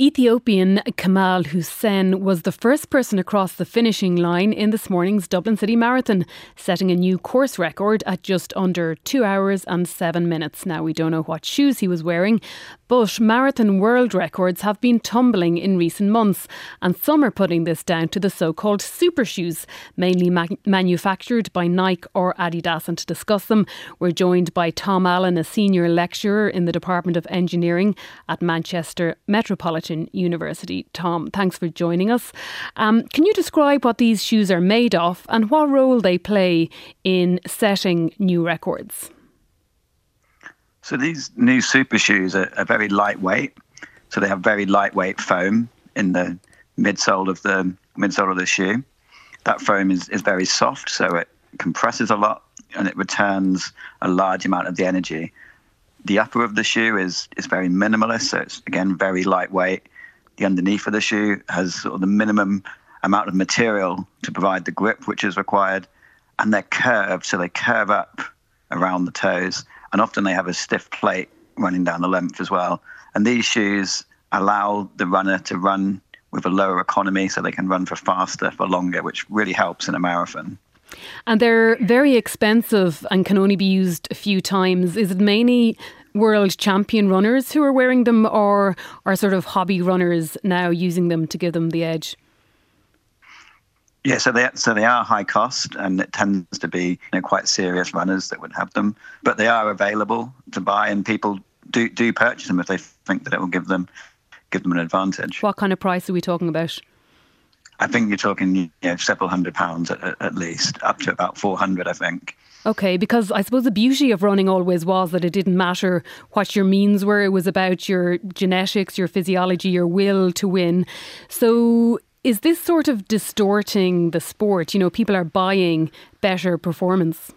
Ethiopian Kemal Husen was the first person across the finishing line in this morning's Dublin City Marathon, setting a new course record at just under two hours and seven minutes. Now, we don't know what shoes he was wearing, but marathon world records have been tumbling in recent months, and some are putting this down to the so called super shoes, mainly ma- manufactured by Nike or Adidas. And to discuss them, we're joined by Tom Allen, a senior lecturer in the Department of Engineering at Manchester Metropolitan. University. Tom, thanks for joining us. Um, can you describe what these shoes are made of and what role they play in setting new records? So these new super shoes are, are very lightweight. So they have very lightweight foam in the midsole of the midsole of the shoe. That foam is, is very soft, so it compresses a lot and it returns a large amount of the energy the upper of the shoe is is very minimalist, so it's again very lightweight. The underneath of the shoe has sort of the minimum amount of material to provide the grip which is required, and they're curved, so they curve up around the toes, and often they have a stiff plate running down the length as well. And these shoes allow the runner to run with a lower economy, so they can run for faster, for longer, which really helps in a marathon. And they're very expensive and can only be used a few times. Is it mainly world champion runners who are wearing them, or are sort of hobby runners now using them to give them the edge? Yeah, so they so they are high cost, and it tends to be you know, quite serious runners that would have them. But they are available to buy, and people do do purchase them if they think that it will give them give them an advantage. What kind of price are we talking about? I think you're talking you know, several hundred pounds at, at least, up to about 400, I think. Okay, because I suppose the beauty of running always was that it didn't matter what your means were, it was about your genetics, your physiology, your will to win. So, is this sort of distorting the sport? You know, people are buying better performance.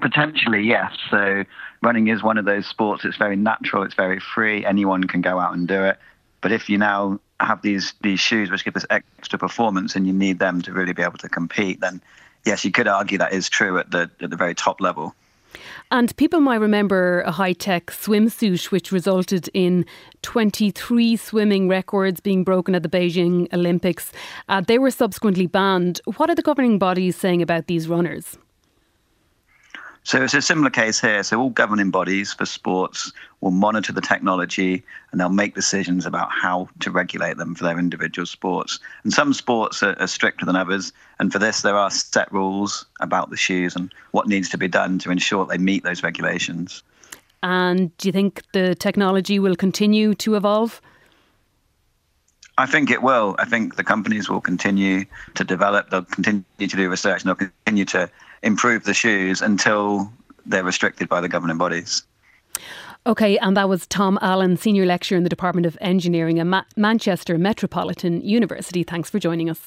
Potentially, yes. So, running is one of those sports, it's very natural, it's very free, anyone can go out and do it. But if you now have these these shoes which give this extra performance and you need them to really be able to compete, then yes, you could argue that is true at the at the very top level. And people might remember a high tech swimsuit which resulted in 23 swimming records being broken at the Beijing Olympics. Uh, they were subsequently banned. What are the governing bodies saying about these runners? So it's a similar case here. So all governing bodies for sports will monitor the technology and they'll make decisions about how to regulate them for their individual sports. And some sports are, are stricter than others. And for this, there are set rules about the shoes and what needs to be done to ensure they meet those regulations. And do you think the technology will continue to evolve? I think it will. I think the companies will continue to develop, they'll continue to do research, and they'll continue to improve the shoes until they're restricted by the governing bodies. Okay, and that was Tom Allen, Senior Lecturer in the Department of Engineering at Ma- Manchester Metropolitan University. Thanks for joining us.